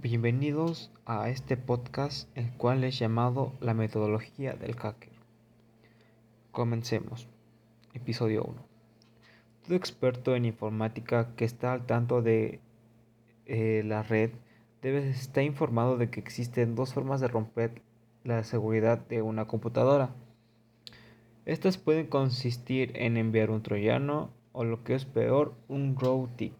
Bienvenidos a este podcast, el cual es llamado La metodología del hacker. Comencemos. Episodio 1. Todo experto en informática que está al tanto de eh, la red debe estar informado de que existen dos formas de romper la seguridad de una computadora. Estas pueden consistir en enviar un troyano o lo que es peor, un routing.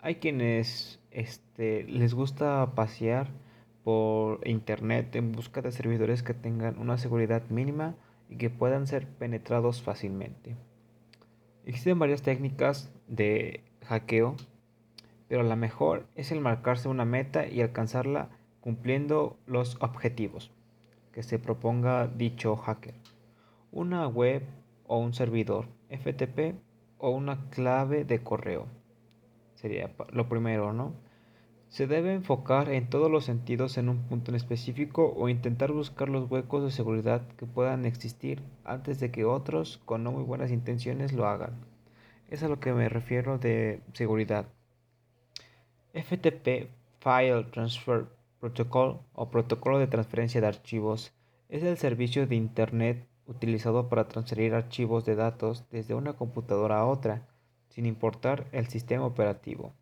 Hay quienes este, les gusta pasear por internet en busca de servidores que tengan una seguridad mínima y que puedan ser penetrados fácilmente. Existen varias técnicas de hackeo, pero la mejor es el marcarse una meta y alcanzarla cumpliendo los objetivos que se proponga dicho hacker. Una web o un servidor FTP o una clave de correo. Sería lo primero, ¿no? Se debe enfocar en todos los sentidos en un punto en específico o intentar buscar los huecos de seguridad que puedan existir antes de que otros con no muy buenas intenciones lo hagan. Es a lo que me refiero de seguridad. FTP File Transfer Protocol o protocolo de transferencia de archivos es el servicio de Internet utilizado para transferir archivos de datos desde una computadora a otra, sin importar el sistema operativo.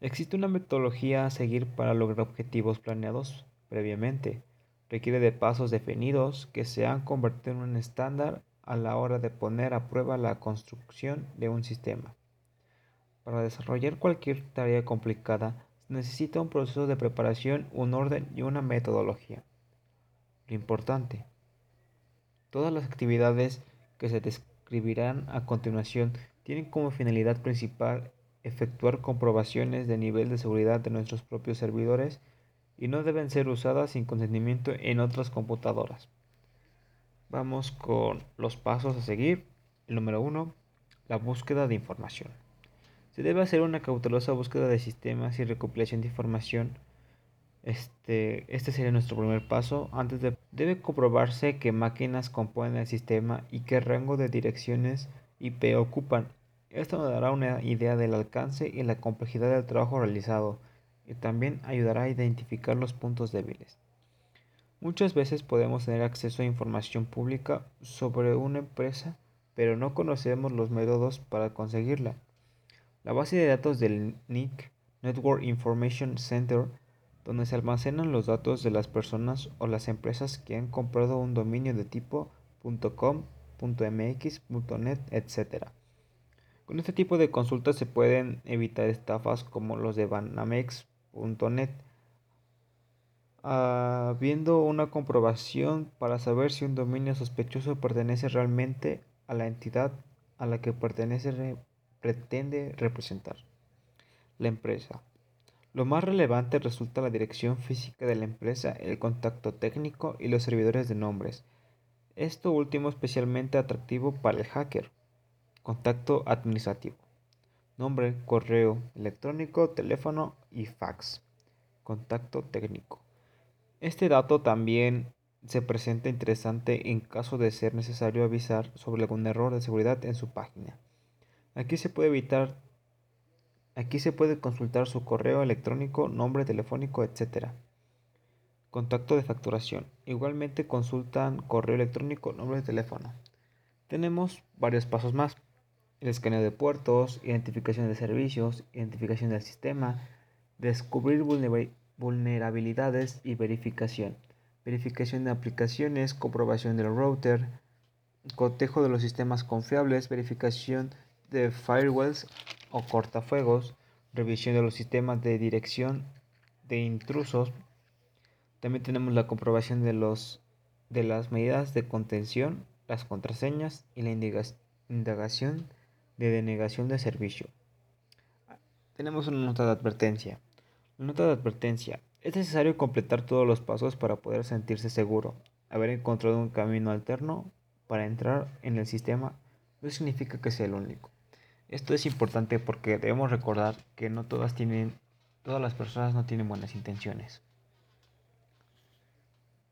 Existe una metodología a seguir para lograr objetivos planeados previamente. Requiere de pasos definidos que se han convertido en un estándar a la hora de poner a prueba la construcción de un sistema. Para desarrollar cualquier tarea complicada necesita un proceso de preparación, un orden y una metodología. Lo importante, todas las actividades que se describirán a continuación tienen como finalidad principal efectuar comprobaciones de nivel de seguridad de nuestros propios servidores y no deben ser usadas sin consentimiento en otras computadoras. Vamos con los pasos a seguir. El número 1. La búsqueda de información. Se debe hacer una cautelosa búsqueda de sistemas y recopilación de información. Este, este sería nuestro primer paso. Antes de, debe comprobarse qué máquinas componen el sistema y qué rango de direcciones IP ocupan. Esto nos dará una idea del alcance y la complejidad del trabajo realizado y también ayudará a identificar los puntos débiles. Muchas veces podemos tener acceso a información pública sobre una empresa, pero no conocemos los métodos para conseguirla. La base de datos del NIC, Network Information Center, donde se almacenan los datos de las personas o las empresas que han comprado un dominio de tipo .com, .mx, .net, etc. Con este tipo de consultas se pueden evitar estafas como los de banamex.net. Habiendo una comprobación para saber si un dominio sospechoso pertenece realmente a la entidad a la que pertenece pretende representar. La empresa. Lo más relevante resulta la dirección física de la empresa, el contacto técnico y los servidores de nombres. Esto último especialmente atractivo para el hacker. Contacto administrativo. Nombre, correo electrónico, teléfono y fax. Contacto técnico. Este dato también se presenta interesante en caso de ser necesario avisar sobre algún error de seguridad en su página. Aquí se puede evitar Aquí se puede consultar su correo electrónico, nombre telefónico, etc. Contacto de facturación. Igualmente consultan correo electrónico, nombre de teléfono. Tenemos varios pasos más el escaneo de puertos, identificación de servicios, identificación del sistema, descubrir vulnerabilidades y verificación, verificación de aplicaciones, comprobación del router, cotejo de los sistemas confiables, verificación de firewalls o cortafuegos, revisión de los sistemas de dirección de intrusos. También tenemos la comprobación de, los, de las medidas de contención, las contraseñas y la indagación de denegación de servicio. Tenemos una nota de advertencia. Nota de advertencia. Es necesario completar todos los pasos para poder sentirse seguro. Haber encontrado un camino alterno para entrar en el sistema no significa que sea el único. Esto es importante porque debemos recordar que no todas tienen, todas las personas no tienen buenas intenciones.